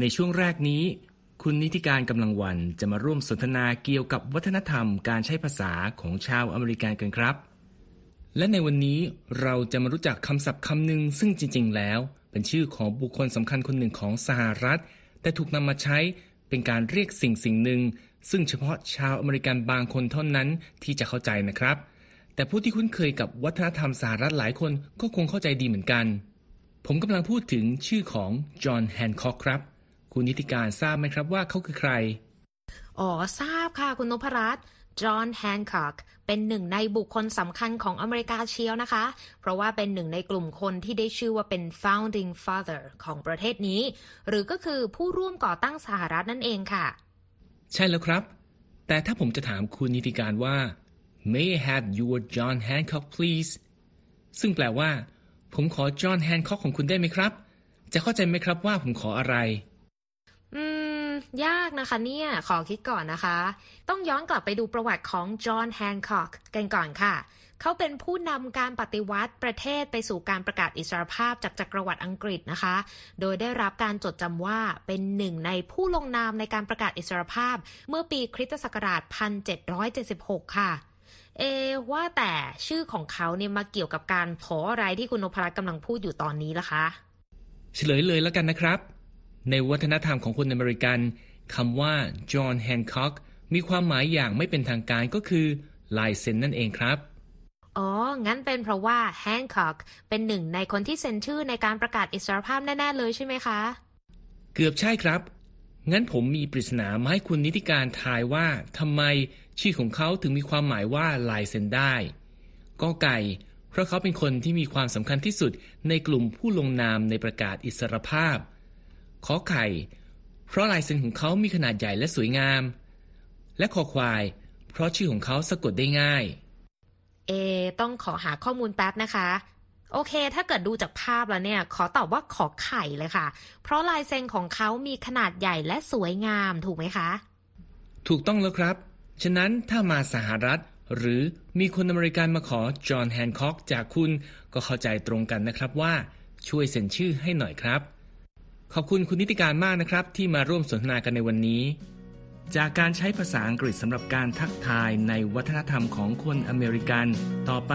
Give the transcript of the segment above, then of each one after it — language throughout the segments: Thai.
ในช่วงแรกนี้ คุณนิติการกำลังวันจะมาร่วมสนทนาเกี่ยวกับวัฒนธรรมการใช้ภาษาของชาวอเมริกันกันครับ และในวันนี้เราจะมารู้จักคำศัพท์คำหนึ่งซึ่งจริง ๆ แล้ว เป็นชื่อของบุคคลสำคัญคนหนึ่งของสหรัฐ แต่ถูกนำมาใช้เป็นการเรียกสิ่งสิ่งหนึ่ง ซึ่งเฉพาะชาวอเมริกันบางคนเท่านั้นที่จะเข้าใจนะครับ แต่ผู้ที่คุ้นเคยกับวัฒนธรรมสหรัฐหลายคนก็คงเข้าใจดีเหมือนกัน ผมกำลังพูดถึงชื่อของจอห์นแฮนคอกครับ คุณนิติการทราบไหมครับว่าเขาคือใคร อ๋อ ทราบค่ะคุณนพรัตน์จอห์นแฮนคอกเป็นหนึ่งในบุคคลสำคัญของอเมริกาเชียวนะคะ เพราะว่าเป็นหนึ่งในกลุ่มคนที่ได้ชื่อว่าเป็น founding father ของประเทศนี้ หรือก็คือผู้ร่วมก่อตั้งสหรัฐนั่นเองค่ะ ใช่แล้วครับ แต่ถ้าผมจะถามคุณนิติการว่า May I have your John Hancock please ซึ่งแปลว่า ผมขอจอห์นแฮนคอกของคุณได้ไหมครับ จะเข้าใจไหมครับว่าผมขออะไร อืม ยากนะคะเนี่ย ขอคิดก่อนนะคะ ต้องย้อนกลับไปดูประวัติของจอห์นแฮนคอกกันก่อนค่ะ เขาเป็นผู้นำการปฏิวัติประเทศไปสู่การประกาศอิสรภาพจากจักรวรรดิอังกฤษนะคะ โดยได้รับการจดจำว่าเป็นหนึ่งในผู้ลงนามในการประกาศอิสรภาพ เมื่อปีคริสตศักราช 1776 ค่ะเอว่าแต่ชื่อของเขาเนี่ยมาเกี่ยวกับการขออะไรที่คุณนพรัตน์กำลังพูดอยู่ตอนนี้ล่ะคะ เฉลยเลยแล้วกันนะครับ ในวัฒนธรรมของคนอเมริกันคำว่าจอห์นแฮนคอกมีความหมายอย่างไม่เป็นทางการก็คือลายเซ็นนั่นเองครับอ๋อ งั้นเป็นเพราะว่า Hancock เป็นหนึ่งในคนที่เซ็นชื่อในการประกาศอิสรภาพแน่ ๆ เลยใช่ไหมคะ เกือบใช่ครับ งั้นผมมีปริศนามาให้คุณนิติการทายว่าทำไมชื่อของเขาถึงมีความหมายว่าลายเซ็นได้ ก็ไก่ เพราะเขาเป็นคนที่มีความสำคัญที่สุดในกลุ่มผู้ลงนามในประกาศอิสรภาพ ขอไข่ เพราะลายเซ็นของเขามีขนาดใหญ่และสวยงาม และคอควาย เพราะชื่อของเขาสะกดได้ง่าย เอ ต้องขอหาข้อมูลแป๊บนะคะโอเค ถ้าเกิดดูจากภาพแล้วเนี่ย ขอตอบว่าขอไข่เลยค่ะ เพราะลายเซ็นของเขามีขนาดใหญ่และสวยงาม ถูกไหมคะ ถูกต้องแล้วครับ ฉะนั้นถ้ามาสหรัฐ หรือมีคนอเมริกันมาขอจอห์นแฮนคอกจากคุณ ก็เข้าใจตรงกันนะครับว่า ช่วยเซ็นชื่อให้หน่อยครับ ขอบคุณคุณนิติการมากนะครับ ที่มาร่วมสนทนากันในวันนี้ จากการใช้ภาษาอังกฤษสำหรับการทักทายในวัฒนธรรมของคนอเมริกัน ต่อไป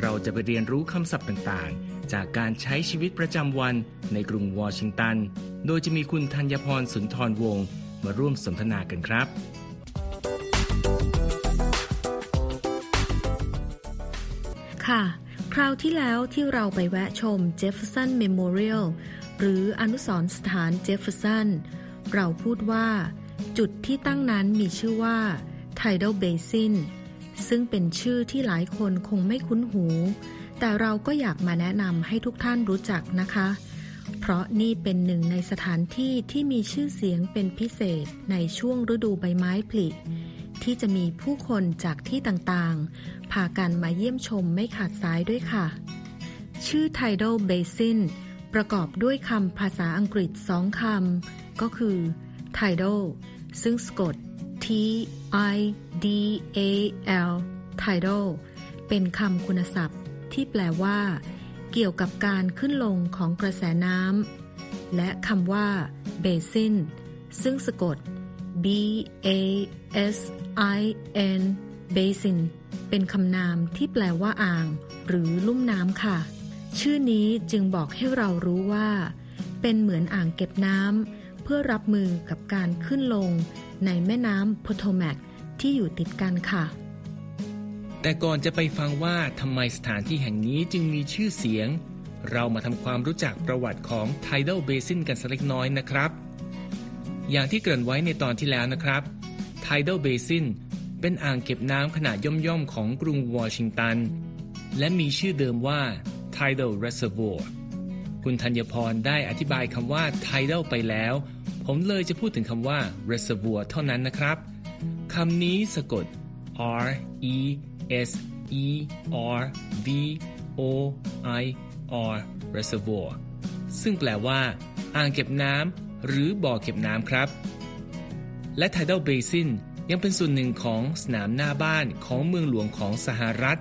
เราจะไปเรียนรู้คำศัพท์ต่างๆ จากการใช้ชีวิตประจำวันในกรุงวอชิงตัน โดยจะมีคุณธัญพรสุนทรวงศ์มาร่วมสนทนากันครับ ค่ะ คราวที่แล้วที่เราไปแวะชม Jefferson Memorial หรืออนุสรณ์สถานเจฟเฟอร์สัน เราพูดว่า จุดที่ตั้งนั้นมีชื่อว่า Tidal Basin ซึ่งเป็นชื่อที่หลายคนคงไม่คุ้นหู แต่เราก็อยากมาแนะนำให้ทุกท่านรู้จักนะคะ เพราะนี่เป็นหนึ่งในสถานที่ที่มีชื่อเสียงเป็นพิเศษในช่วงฤดูใบไม้ผลิ ที่จะมีผู้คนจากที่ต่างๆ พากันมาเยี่ยมชมไม่ขาดสายด้วยค่ะ ชื่อ Tidal Basin ประกอบด้วยคำภาษาอังกฤษสองคำ ก็คือ Tidal ซึ่งสะกด T I D A L Tidal เป็นคำคุณศัพท์ที่แปลว่า เกี่ยวกับการขึ้นลงของกระแสน้ำและคำว่า Basin ซึ่งสะกด B basin Basin เป็นคำนามที่แปลว่าอ่าง หรือลุ่มน้ำค่ะ ชื่อนี้จึงบอกให้เรารู้ว่า เป็นเหมือนอ่างเก็บน้ำเพื่อรับมือกับการขึ้นลง ในแม่น้ำโพโทแมกที่อยู่ติดกันค่ะ แต่ก่อนจะไปฟังว่าทำไมสถานที่แห่งนี้จึงมีชื่อเสียง เรามาทำความรู้จักประวัติของ Tidal Basin กันสักเล็กน้อยนะครับ อย่างที่เกริ่นไว้ในตอนที่แล้วนะครับ Tidal Basin เป็นอ่างเก็บน้ำขนาดย่อมๆ ของกรุงวอชิงตัน และมีชื่อเดิมว่า Tidal Reservoir คุณธัญพรได้อธิบายคำว่า Tidal ไปแล้ว ผมเลยจะพูดถึงคำว่า Reservoir เท่านั้นนะครับคำนี้สะกด R E S E R V O I R Reservoir ซึ่งแปลว่า อ่างเก็บน้ำ หรือบ่อเก็บน้ำครับ และ Tidal Basin ยังเป็นส่วนหนึ่งของสนามหน้าบ้านของเมืองหลวงของสหรัฐ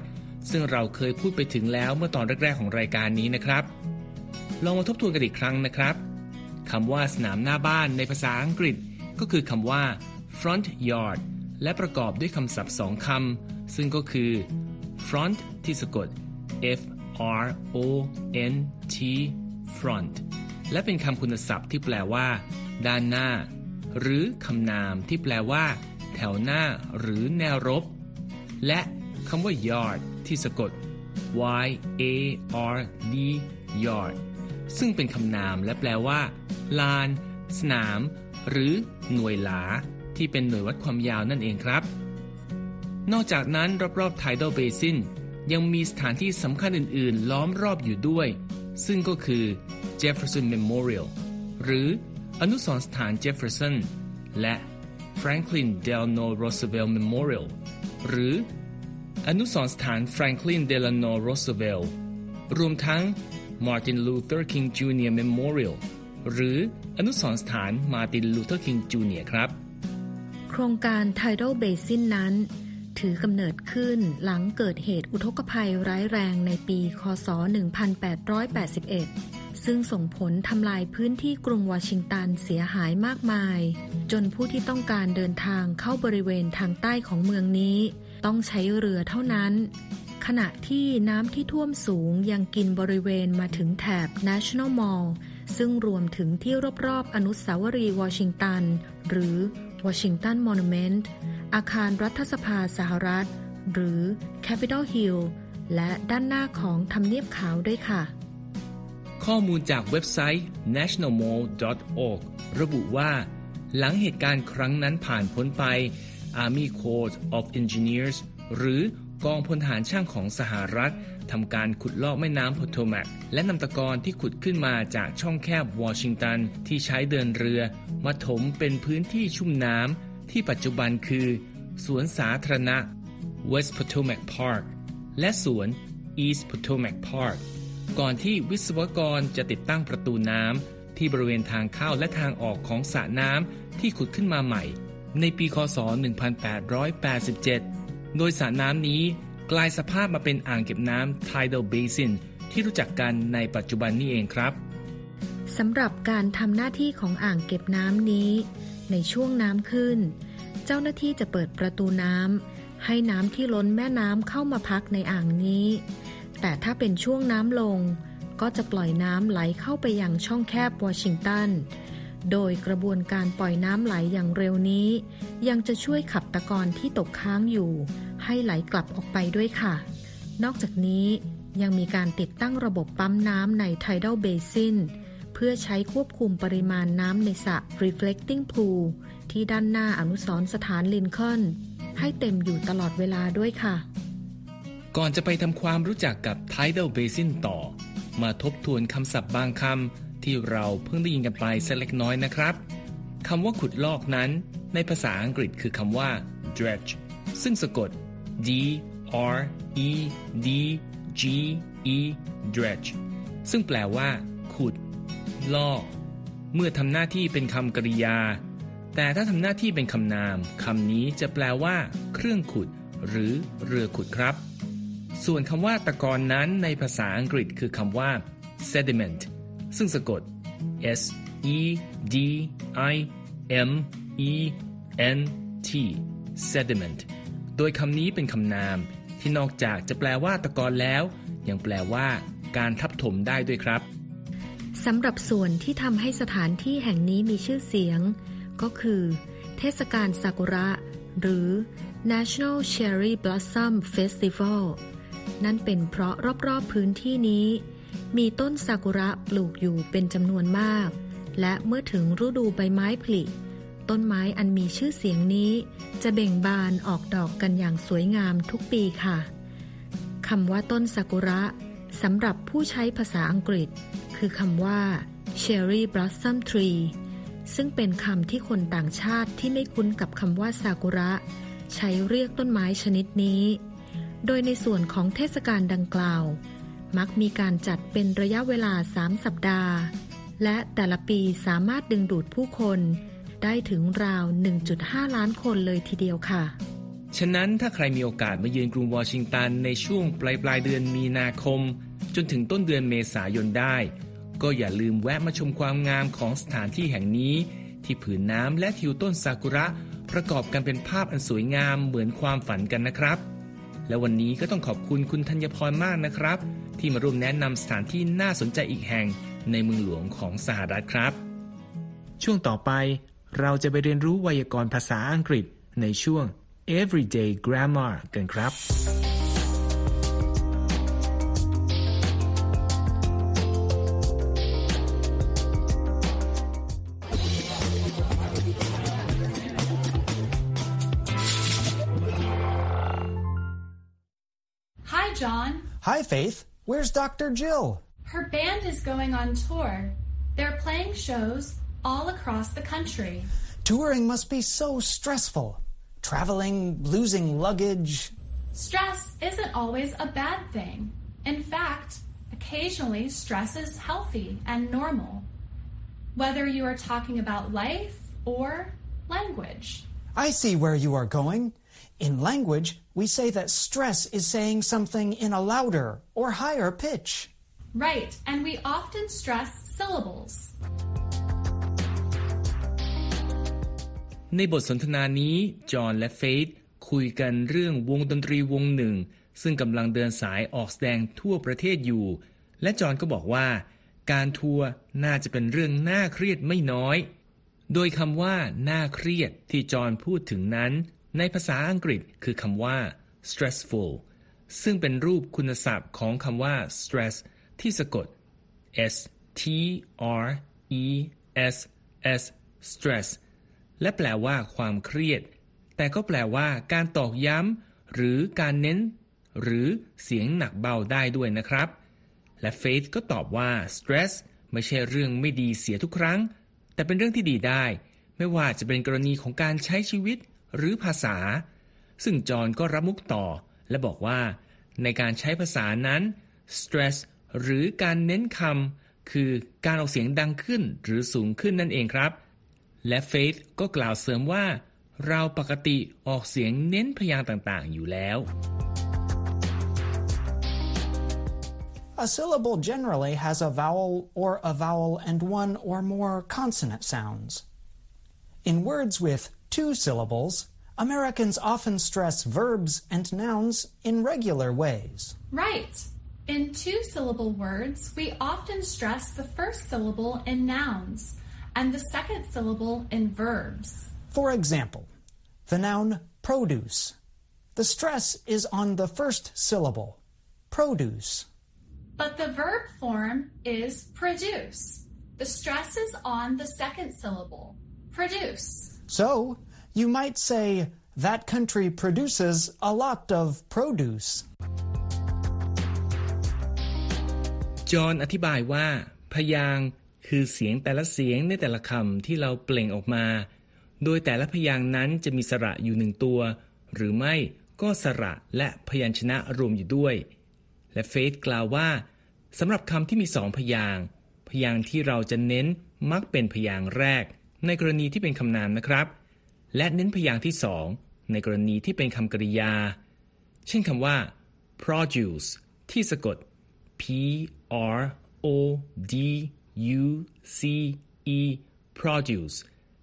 ซึ่งเราเคยพูดไปถึงแล้วเมื่อตอนแรก ๆ ของรายการนี้นะครับ ลองมาทบทวนกันอีกครั้งนะครับคำว่าสนามหน้าบ้านในภาษาอังกฤษ ก็คือคำว่า front yard และประกอบด้วยคำศัพท์สองคำซึ่งก็คือ front ที่สะกด f r o n t front และเป็นคำคุณศัพท์ที่แปลว่า ด้านหน้า หรือคำนามที่แปลว่า แถวหน้าหรือแนวรบ และคำว่า yard ที่สะกด y a r d yard ซึ่งเป็นคำนามและแปลว่า ลาน สนาม หรือหน่วยหลา ที่เป็นหน่วยวัดความยาวนั่นเองครับ นอกจากนั้นรอบๆ Tidal Basin ยังมีสถานที่สำคัญอื่น ๆ ล้อมรอบอยู่ด้วย ซึ่งก็คือ Jefferson Memorial หรืออนุสรณ์สถาน Jefferson และ Franklin Delano Roosevelt Memorial หรือ อนุสรณ์สถาน Franklin Delano Roosevelt รวมทั้ง Martin Luther King Jr. Memorial หรืออนุสรณ์สถาน Martin Luther King Jr. ครับ โครงการ Tidal Basin นั้นถือกำเนิดขึ้นหลังเกิดเหตุอุทกภัยร้ายแรงในปี คศ 1881 ซึ่งส่งผลทำลายพื้นที่กรุงวอชิงตันเสียหายมากมาย จนผู้ที่ต้องการเดินทางเข้าบริเวณทางใต้ของเมืองนี้ ต้องใช้เรือเท่านั้น ขณะที่น้ำที่ท่วมสูงยังกินบริเวณมาถึงแถบ National Mall ซึ่งรวมถึงที่รอบๆอนุสาวรีย์วอชิงตัน หรือ Washington Monument อาคารรัฐสภาสหรัฐ หรือ Capitol Hill และด้านหน้าของทำเนียบขาวด้วยค่ะ ข้อมูลจากเว็บไซต์ nationalmall.org ระบุว่า หลังเหตุการณ์ครั้งนั้นผ่านพ้นไป Army Corps of Engineers หรือกองพลทหารช่างของสหรัฐทำการขุดลอกแม่น้ำโพโทแมกและนำตะกอนที่ขุดขึ้นมาจากช่องแคบวอชิงตัน ที่ใช้เดินเรือ มาถมเป็นพื้นที่ชุ่มน้ำที่ปัจจุบันคือ สวนสาธารณะ West Potomac Park และสวน East Potomac Park ก่อนที่วิศวกรจะติดตั้งประตูน้ำที่บริเวณทางเข้าและทางออกของสระน้ำที่ขุดขึ้นมาใหม่ ในปีคศ 1887 โดยสระน้ำนี้กลายสภาพมาเป็นอ่างเก็บน้ำ Tidal Basin ที่รู้จักกันในปัจจุบันนี้เองครับสำหรับการทำหน้าที่ของอ่างเก็บน้ำนี้ ในช่วงน้ำขึ้น เจ้าหน้าที่จะเปิดประตูน้ำให้น้ำที่ล้นแม่น้ำเข้ามาพักในอ่างนี้ แต่ถ้าเป็นช่วงน้ำลง ก็จะปล่อยน้ำไหลเข้าไปยังช่องแคบวอชิงตัน โดยกระบวนการปล่อยน้ำไหลอย่างเร็วนี้ ยังจะช่วยขับตะกอนที่ตกค้างอยู่ ให้ไหลกลับออกไปด้วยค่ะ นอกจากนี้ยังมีการติดตั้งระบบปั๊มน้ำใน Tidal Basin เพื่อใช้ควบคุมปริมาณน้ำในสระ Reflecting Pool ที่ด้านหน้าอนุสรณ์สถานลินคอล์นให้เต็มอยู่ตลอดเวลาด้วยค่ะ ก่อนจะไปทำความรู้จักกับ Tidal Basin ต่อ มาทบทวนคำศัพท์บางคำที่เราเพิ่งได้ยินกันไปสักเล็กน้อยนะครับคำว่าขุดลอกนั้น ในภาษาอังกฤษคือคำว่า dredge ซึ่งสะกด d r e d g e dredge ซึ่งแปลว่า ขุด ลอก เมื่อทำหน้าที่เป็นคำกริยา แต่ถ้าทำหน้าที่เป็นคำนามคำนี้จะแปลว่า เครื่องขุด หรือเรือขุดครับ ส่วนคำว่าตะกอนนั้นในภาษาอังกฤษคือคำว่า sediment ซึ่งสะกด s e d i m e n t sediment โดยคำนี้เป็นคำนาม ที่นอกจากจะแปลว่าตะกอนแล้ว ยังแปลว่า การทับถมได้ด้วยครับสำหรับส่วนที่ทำให้สถานที่แห่งนี้มีชื่อเสียง ก็คือ เทศกาลซากุระ หรือ National Cherry Blossom Festival นั่นเป็นเพราะรอบๆพื้นที่นี้ มีต้นซากุระปลูกอยู่เป็นจำนวนมาก และเมื่อถึงฤดูใบไม้ผลิ ต้นไม้อันมีชื่อเสียงนี้ จะเบ่งบานออกดอกกันอย่างสวยงามทุกปีค่ะคำว่าต้นซากุระสำหรับผู้ใช้ภาษาอังกฤษ คือคำว่า cherry blossom tree ซึ่งเป็นคำที่คนต่างชาติที่ไม่คุ้นกับคำว่าซากุระ ใช้เรียกต้นไม้ชนิดนี้ โดยในส่วนของเทศกาลดังกล่าว มักมีการจัดเป็นระยะเวลา 3 สัปดาห์ และแต่ละปีสามารถดึงดูดผู้คนได้ถึงราว 1.5 ล้านคนเลยทีเดียวค่ะ ฉะนั้นถ้าใครมีโอกาสมาเยือนกรุงวอชิงตันในช่วงปลายปลายเดือนมีนาคม จนถึงต้นเดือนเมษายนได้ ก็อย่าลืมแวะมาชมความงามของสถานที่แห่งนี้ ที่ผืนน้ำและทิวต้นซากุระ ประกอบกันเป็นภาพอันสวยงามเหมือนความฝันกันนะครับ และวันนี้ก็ต้องขอบคุณคุณธัญพรมากนะครับ ที่มาร่วมแนะนำสถานที่น่าสนใจอีกแห่งในเมืองหลวงของสหรัฐครับ ช่วงต่อไปเราจะไปเรียนรู้ไวยากรณ์ภาษาอังกฤษในช่วง Everyday Grammar กันครับ John. Hi, Faith. Where's Dr. Jill? Her band is going on tour. They're playing shows all across the country. Touring must be so stressful. Traveling, losing luggage. Stress isn't always a bad thing. In fact, occasionally stress is healthy and normal. Whether you are talking about life or language. I see where you are going. In language, we say that stress is saying something in a louder or higher pitch. Right, and we often stress syllables. ในบทสนทนานี้ จอห์นและเฟธคุยกันเรื่องวงดนตรีวงหนึ่ง ซึ่งกำลังเดินสายออกแสดงทั่วประเทศอยู่ และจอห์นก็บอกว่า การทัวร์น่าจะเป็นเรื่องน่าเครียดไม่น้อย โดยคำว่าน่าเครียดที่จอห์นพูดถึงนั้น ในภาษาอังกฤษคือคำว่า stressful ซึ่งเป็นรูปคุณศัพท์ของคำว่า stress ที่สะกด s t r e s s stress และแปลว่าความเครียด แต่ก็แปลว่าการตอกย้ำหรือการเน้น หรือเสียงหนักเบาได้ด้วยนะครับ และเฟธก็ตอบว่า stress ไม่ใช่เรื่องไม่ดีเสียทุกครั้ง แต่เป็นเรื่องที่ดีได้ ไม่ว่าจะเป็นกรณีของการใช้ชีวิต หรือภาษา ซึ่งจอห์นก็รับมุกต่อ และบอกว่า ในการใช้ภาษานั้น stress หรือการเน้นคำคือการออกเสียงดังขึ้นหรือสูงขึ้นนั่นเองครับ และเฟธก็กล่าวเสริมว่า เราปกติออกเสียงเน้นพยางค์ต่างๆ อยู่แล้ว A syllable generally has a vowel or a vowel and one or more consonant sounds. In words with two syllables, Americans often stress verbs and nouns in regular ways. Right. In two syllable words, we often stress the first syllable in nouns and the second syllable in verbs. For example, the noun produce. The stress is on the first syllable, produce. But the verb form is produce. The stress is on the second syllable, produce. So, you might say, that country produces a lot of produce. จอห์นอธิบายว่า พยางค์คือเสียงแต่ละเสียงในแต่ละคำที่เราเปล่งออกมา โดยแต่ละพยางค์นั้นจะมีสระอยู่หนึ่งตัว หรือไม่ก็สระและพยัญชนะรวมอยู่ด้วย และเฟธกล่าวว่าสำหรับคำที่มีสองพยางค์พยางค์ที่เราจะเน้นมักเป็นพยางค์แรก ในกรณีที่เป็นคำนามนะครับ และเน้นพยางค์ที่สองในกรณีที่เป็นคำกริยา เช่นคำว่า produce ที่สะกด p r o d u c e produce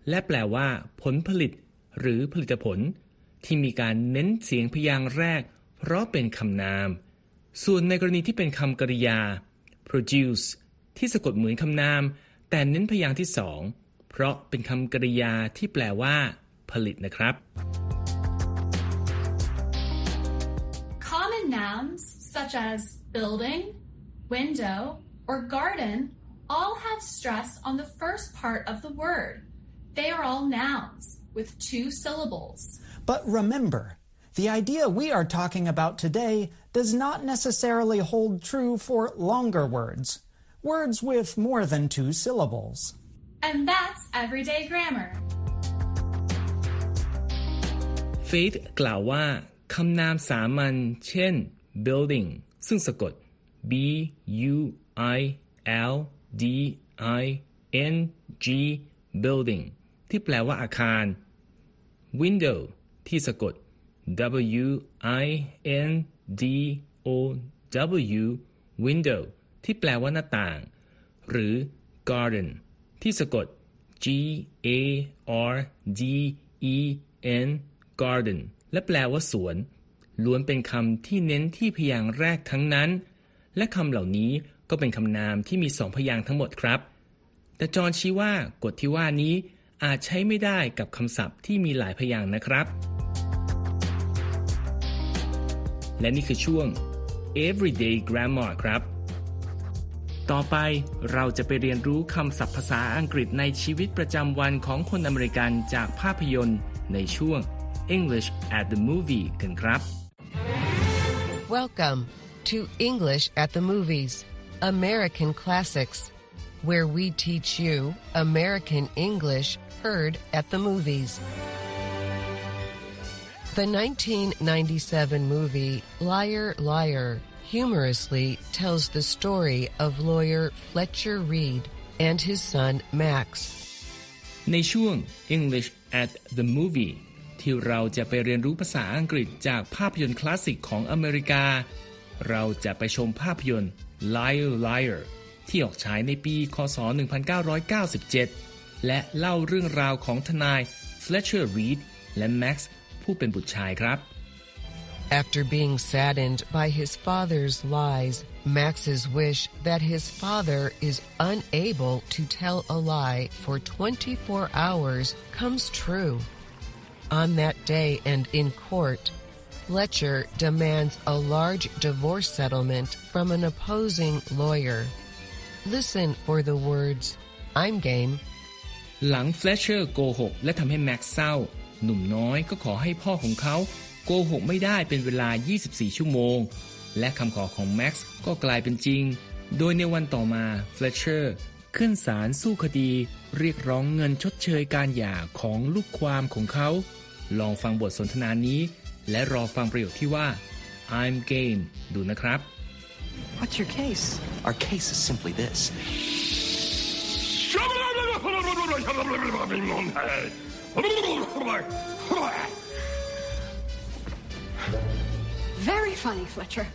และแปลว่า ผลผลิต หรือผลิตผล ที่มีการเน้นเสียงพยางค์แรก เพราะเป็นคำนาม ส่วนในกรณีที่เป็นคำกริยา produce ที่สะกดเหมือนคำนาม แต่เน้นพยางค์ที่สอง เพราะเป็นคำกริยาที่แปลว่า ผลิตนะครับ Common nouns such as building, window, or garden all have stress on the first part of the word. They are all nouns with two syllables. But remember, The idea we are talking about today does not necessarily hold true for longer words, words with more than two syllables. And that's everyday grammar. เฟธกล่าวว่าคำนามสามัญเช่น building ซึ่งสะกด b u i l d i n g building ที่แปลว่าอาคาร window ที่สะกด w i n d o w window ที่แปลว่าหน้าต่าง หรือ garden ที่สะกด g a r d e n garden และแปลว่าสวน ล้วนเป็นคำที่เน้นที่พยางค์แรกทั้งนั้น และคำเหล่านี้ก็เป็นคำนามที่มีสองพยางค์ทั้งหมดครับ แต่จอนชี้ว่ากฎที่ว่านี้อาจใช้ไม่ได้กับคำศัพท์ที่มีหลายพยางค์นะครับ และนี่คือช่วง everyday grammar ครับ ต่อไปเราจะไปเรียนรู้คำศัพท์ภาษาอังกฤษในชีวิตประจำวันของคนอเมริกันจากภาพยนตร์ ในช่วง English at the movie กันครับ Welcome to English at the Movies, American Classics, where we teach you American English heard at the movies. The 1997 movie Liar Liar humorously tells the story of lawyer Fletcher Reed and his son Max. ในช่วง English at the movie ที่เราจะไปเรียนรู้ภาษาอังกฤษจากภาพยนตร์คลาสสิกของอเมริกา เราจะไปชมภาพยนตร์ Liar Liar ที่ออกฉายในปี คศ 1997 และเล่าเรื่องราวของทนาย Fletcher Reed และ Max ผู้เป็นบุตรชายครับ After being saddened by his father's lies, Max's wish that his father is unable to tell a lie for 24 hours comes true. On that day and in court, Fletcher demands a large divorce settlement from an opposing lawyer. Listen for the words, I'm game, หลัง Fletcher โกหก และทำให้แม็กซ์เศร้า หนุ่มน้อยก็ขอให้พ่อของเขา โกหกไม่ได้เป็นเวลา 24 ชั่วโมง และคำขอของแม็กซ์ก็กลายเป็นจริง โดยในวันต่อมา Fletcher ขึ้นศาลสู้คดี เรียกร้องเงินชดเชยการหย่าของลูกความของเขา ลองฟังบทสนทนานี้ และรอฟังประโยคที่ว่า I'm game ดูนะครับ What's your case? Our case is simply this. Very funny, Fletcher.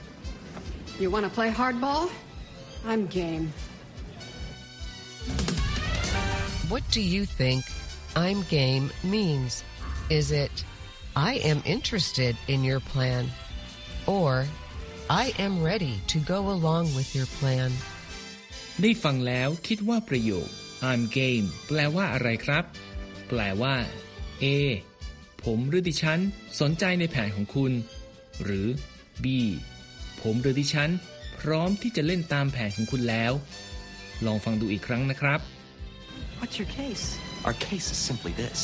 You want to play hardball? I'm game. What do you think I'm game means? Is it I am interested in your plan or I am ready to go along with your plan? ได้ฟังแล้วคิดว่าประโยค I'm game แปลว่าอะไรครับ แปลว่า A ผมหรือดิฉันสนใจในแผนของคุณ หรือ B ผมหรือดิฉัน พร้อมที่จะเล่นตามแผนของคุณแล้ว ลองฟังดูอีกครั้งนะครับ What's your case? Our case is simply this.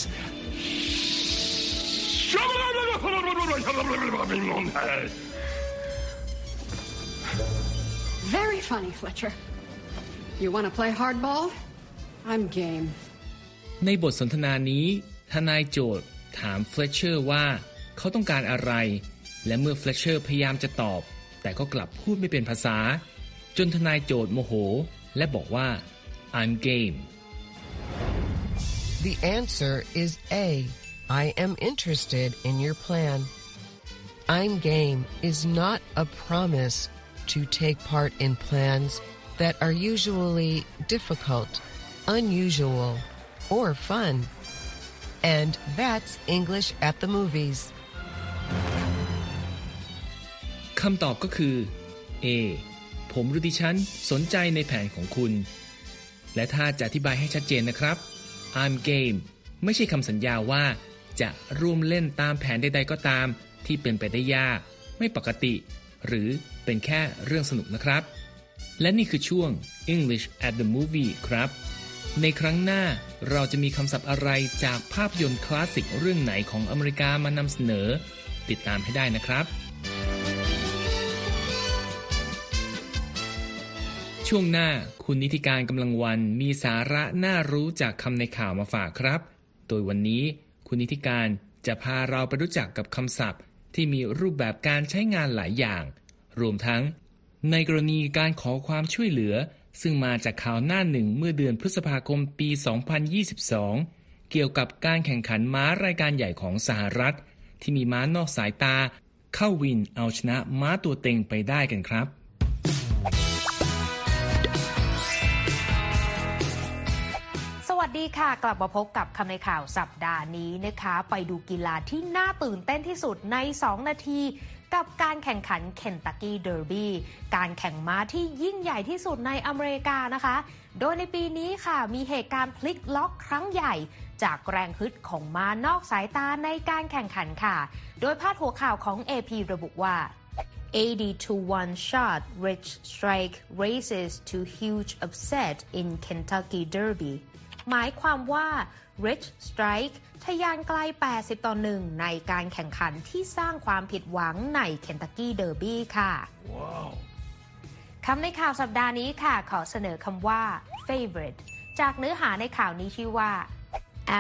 Very funny, Fletcher. You want to play hardball? I'm game. ในบทสนทนานี้ ทนายโจทก์ถามเฟลเชอร์ว่า เขาต้องการอะไร และเมื่อเฟลเชอร์พยายามจะตอบ แต่ก็กลับพูดไม่เป็นภาษา จนทนายโจทย์โมโห และบอกว่า I'm game The answer is A. I am interested in your plan. I'm game is not a promise to take part in plans that are usually difficult, unusual, or fun. And that's English at the movies. คำตอบก็คือ A ผมหรือดิฉันสนใจในแผนของคุณ และถ้าจะอธิบายให้ชัดเจนนะครับ I'm game ไม่ใช่คำสัญญาว่าจะร่วมเล่นตามแผนใดๆก็ตาม ที่เป็นไปได้ยาก ไม่ปกติ หรือเป็นแค่เรื่องสนุกนะครับ และนี่คือช่วง English at the movie ครับ ในครั้งหน้าเราจะมีคำศัพท์อะไรจากภาพยนตร์คลาสสิกเรื่องไหนของอเมริกามานำเสนอ ติดตามให้ได้นะครับ ช่วงหน้าคุณนิติการกำลังวันมีสาระน่ารู้จากคำในข่าวมาฝากครับ โดยวันนี้คุณนิติการจะพาเราไปรู้จักกับคำศัพท์ ที่มีรูปแบบการใช้งานหลายอย่าง รวมทั้ง ในกรณีการขอความช่วยเหลือ ซึ่งมาจากข่าวหน้าหนึ่งเมื่อเดือนพฤษภาคมปี 2022 เกี่ยวกับการแข่งขันม้ารายการใหญ่ของสหรัฐ ที่มีม้านอกสายตา เข้าวินเอาชนะม้าตัวเต็งไปได้กันครับ ดีค่ะ กลับมาพบกับคำในข่าวสัปดาห์นี้นะคะ ไปดูกีฬาที่น่าตื่นเต้นที่สุดใน 2 นาทีกับการแข่งขันเคนตักกี้เดอร์บี้การแข่งม้าที่ยิ่งใหญ่ที่สุดในอเมริกานะคะ โดยในปีนี้ค่ะมีเหตุการณ์พลิกล็อกครั้งใหญ่ จากแรงฮึดของม้านอกสายตาในการแข่งขันค่ะ โดยพาดหัวข่าวของ AP ระบุว่า 80 to 1 shot Rich Strike races to huge upset in Kentucky Derby หมายความว่า Rich Strike ทะยานไกล 80 ต่อ 1 ในการแข่งขันที่สร้างความผิดหวังใน Kentucky Derby ค่ะคำในข่าวสัปดาห์นี้ค่ะ ขอเสนอคำว่า favorite จากเนื้อหาในข่าวนี้ชื่อว่า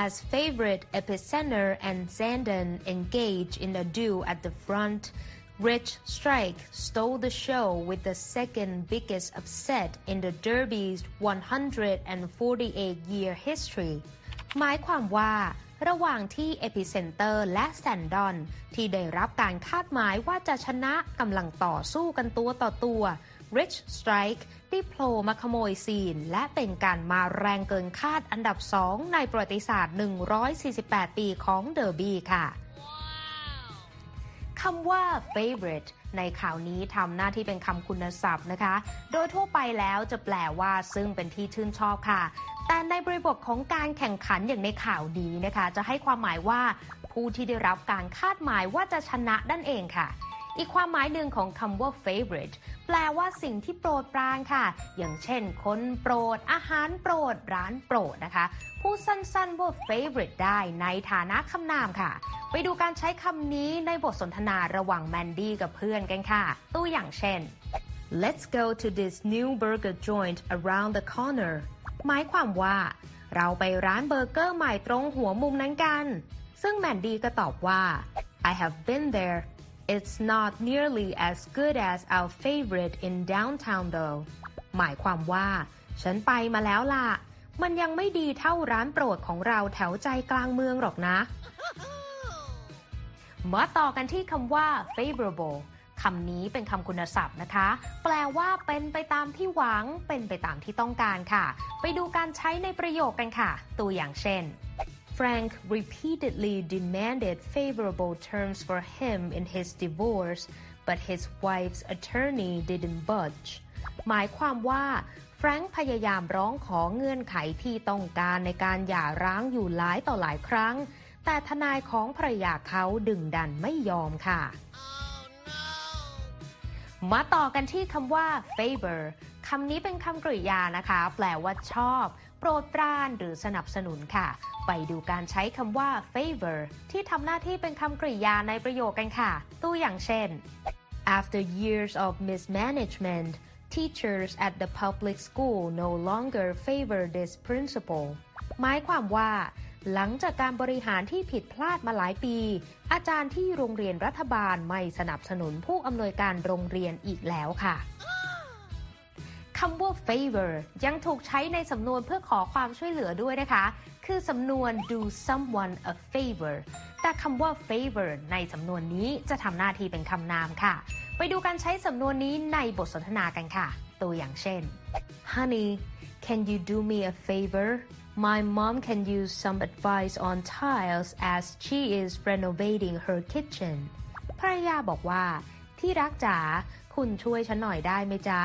As favorite Epicenter and Zandon engage in a duel at the front, Rich Strike stole the show with the second biggest upset in the Derby's 148-year history. หมายความว่าระหว่างที่ Epicenter และ Sandon ที่ได้รับการคาดหมายว่าจะชนะกำลังต่อสู้กันตัวต่อตัว Rich Strike ได้โผล่มาขโมยซีน และเป็นการมาแรงเกินคาดอันดับ2ในประวัติศาสตร์ 148 ปีของเดอร์บี้ค่ะ คำว่า favorite ในข่าวนี้ทำหน้าที่เป็นคำคุณศัพท์นะคะ โดยทั่วไปแล้วจะแปลว่าซึ่งเป็นที่ชื่นชอบค่ะ แต่ในบริบทของการแข่งขันอย่างในข่าวดีนะคะ จะให้ความหมายว่าผู้ที่ได้รับการคาดหมายว่าจะชนะนั่นเองค่ะ อีกความหมายหนึ่งของคำว่า favorite แปลว่าสิ่งที่โปรดปรานค่ะ อย่างเช่น คนโปรด อาหารโปรด ร้านโปรดนะคะ พูดสั้นๆว่า favorite ได้ในฐานะคำนามค่ะ ไปดูการใช้คำนี้ในบทสนทนาระหว่างแมนดี้กับเพื่อนกันค่ะ ตัวอย่างเช่น Let's go to this new burger joint around the corner หมายความว่า เราไปร้านเบอร์เกอร์ใหม่ตรงหัวมุมนั้นกัน ซึ่งแมนดี้ก็ตอบว่า I have been there It's not nearly as good as our favorite in downtown though หมายความว่า ฉันไปมาแล้วล่ะ มันยังไม่ดีเท่าร้านโปรดของเราแถวใจกลางเมืองหรอกนะ มาต่อกันที่คำว่า favorable คำนี้เป็นคำคุณศัพท์นะคะ แปลว่าเป็นไปตามที่หวัง เป็นไปตามที่ต้องการค่ะ ไปดูการใช้ในประโยคกันค่ะ ตัวอย่างเช่น Frank repeatedly demanded favorable terms for him in his divorce, but his wife's attorney didn't budge. หมายความว่าแฟรงค์พยายามร้องขอเงื่อนไขที่ต้องการในการหย่าร้างอยู่หลายต่อหลายครั้ง แต่ทนายของภรรยาเขาดึงดันไม่ยอมค่ะ มาต่อกันที่คำว่า favor คำนี้เป็นคำกริยานะคะ แปลว่าชอบ โปรดปรานหรือสนับสนุนค่ะ ไปดูการใช้คำว่า favor ที่ทำหน้าที่เป็นคำกริยาในประโยคกันค่ะ ตัวอย่างเช่น after years of mismanagement teachers at the public school no longer favor this principle หมายความว่า หลังจากการบริหารที่ผิดพลาดมาหลายปี อาจารย์ที่โรงเรียนรัฐบาลไม่สนับสนุนผู้อำนวยการโรงเรียนอีกแล้วค่ะ คำว่า favor ยังถูกใช้ในสำนวนเพื่อขอความช่วยเหลือด้วยนะคะ คือสำนวน do someone a favor แต่คำว่า favor ในสำนวนนี้จะทำหน้าที่เป็นคำนามค่ะ ไปดูการใช้สำนวนนี้ในบทสนทนากันค่ะ ตัวอย่างเช่น Honey can you do me a favor My mom can use some advice on tiles as she is renovating her kitchen ภรรยาบอกว่า ที่รักจ๋าคุณช่วยฉันหน่อยได้ไหมจ๊ะ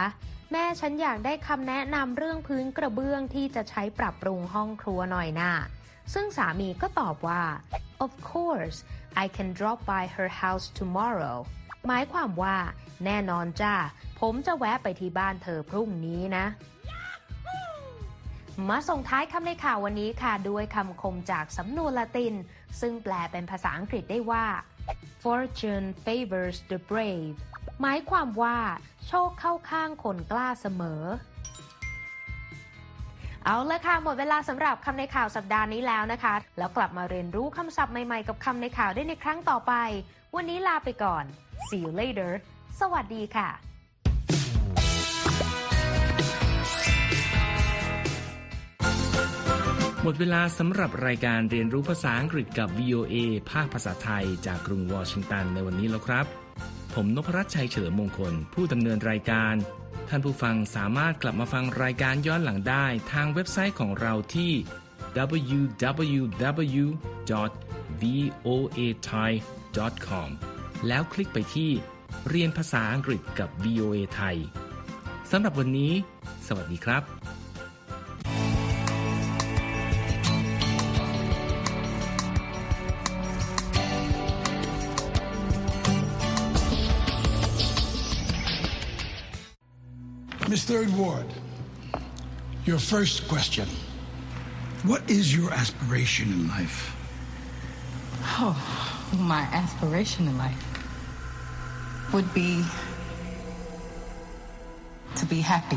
แม่ฉันอยากได้คำแนะนำเรื่องพื้นกระเบื้องที่จะใช้ปรับปรุงห้องครัวหน่อยนะ่ะซึ่งสามีก็ตอบว่า of course I can drop by her house tomorrow หมายความว่า แน่นอนจ้า ผมจะแวะไปที่บ้านเธอพรุ่งนี้นะ มาส่งท้ายคำในข่าววันนี้ค่ะ ด้วยคำคมจากสำนวนละติน ซึ่งแปลเป็นภาษาอังกฤษได้ว่า fortune favors the brave หมายความว่า โชคเข้าข้างคนกล้าเสมอ เอาละค่ะ หมดเวลาสำหรับคำในข่าวสัปดาห์นี้แล้วนะคะ แล้วกลับมาเรียนรู้คำศัพท์ใหม่ๆ กับคำในข่าวได้ในครั้งต่อไป วันนี้ลาไปก่อน see you later สวัสดีค่ะหมดเวลาสำหรับรายการเรียนรู้ภาษาอังกฤษกับ VOA ภาคภาษาไทยจากกรุงวอชิงตันในวันนี้แล้วครับ ผมนพรัชชัยเฉลิมมงคล ผู้ดำเนินรายการ ท่านผู้ฟังสามารถกลับมาฟังรายการย้อนหลังได้ทางเว็บไซต์ของเราที่ www.voathai.com แล้วคลิกไปที่เรียนภาษาอังกฤษกับ VOA ไทยสำหรับวันนี้ สวัสดีครับ Miss Third Ward, your first question. What is your aspiration in life? Oh, my aspiration in life would be to be happy.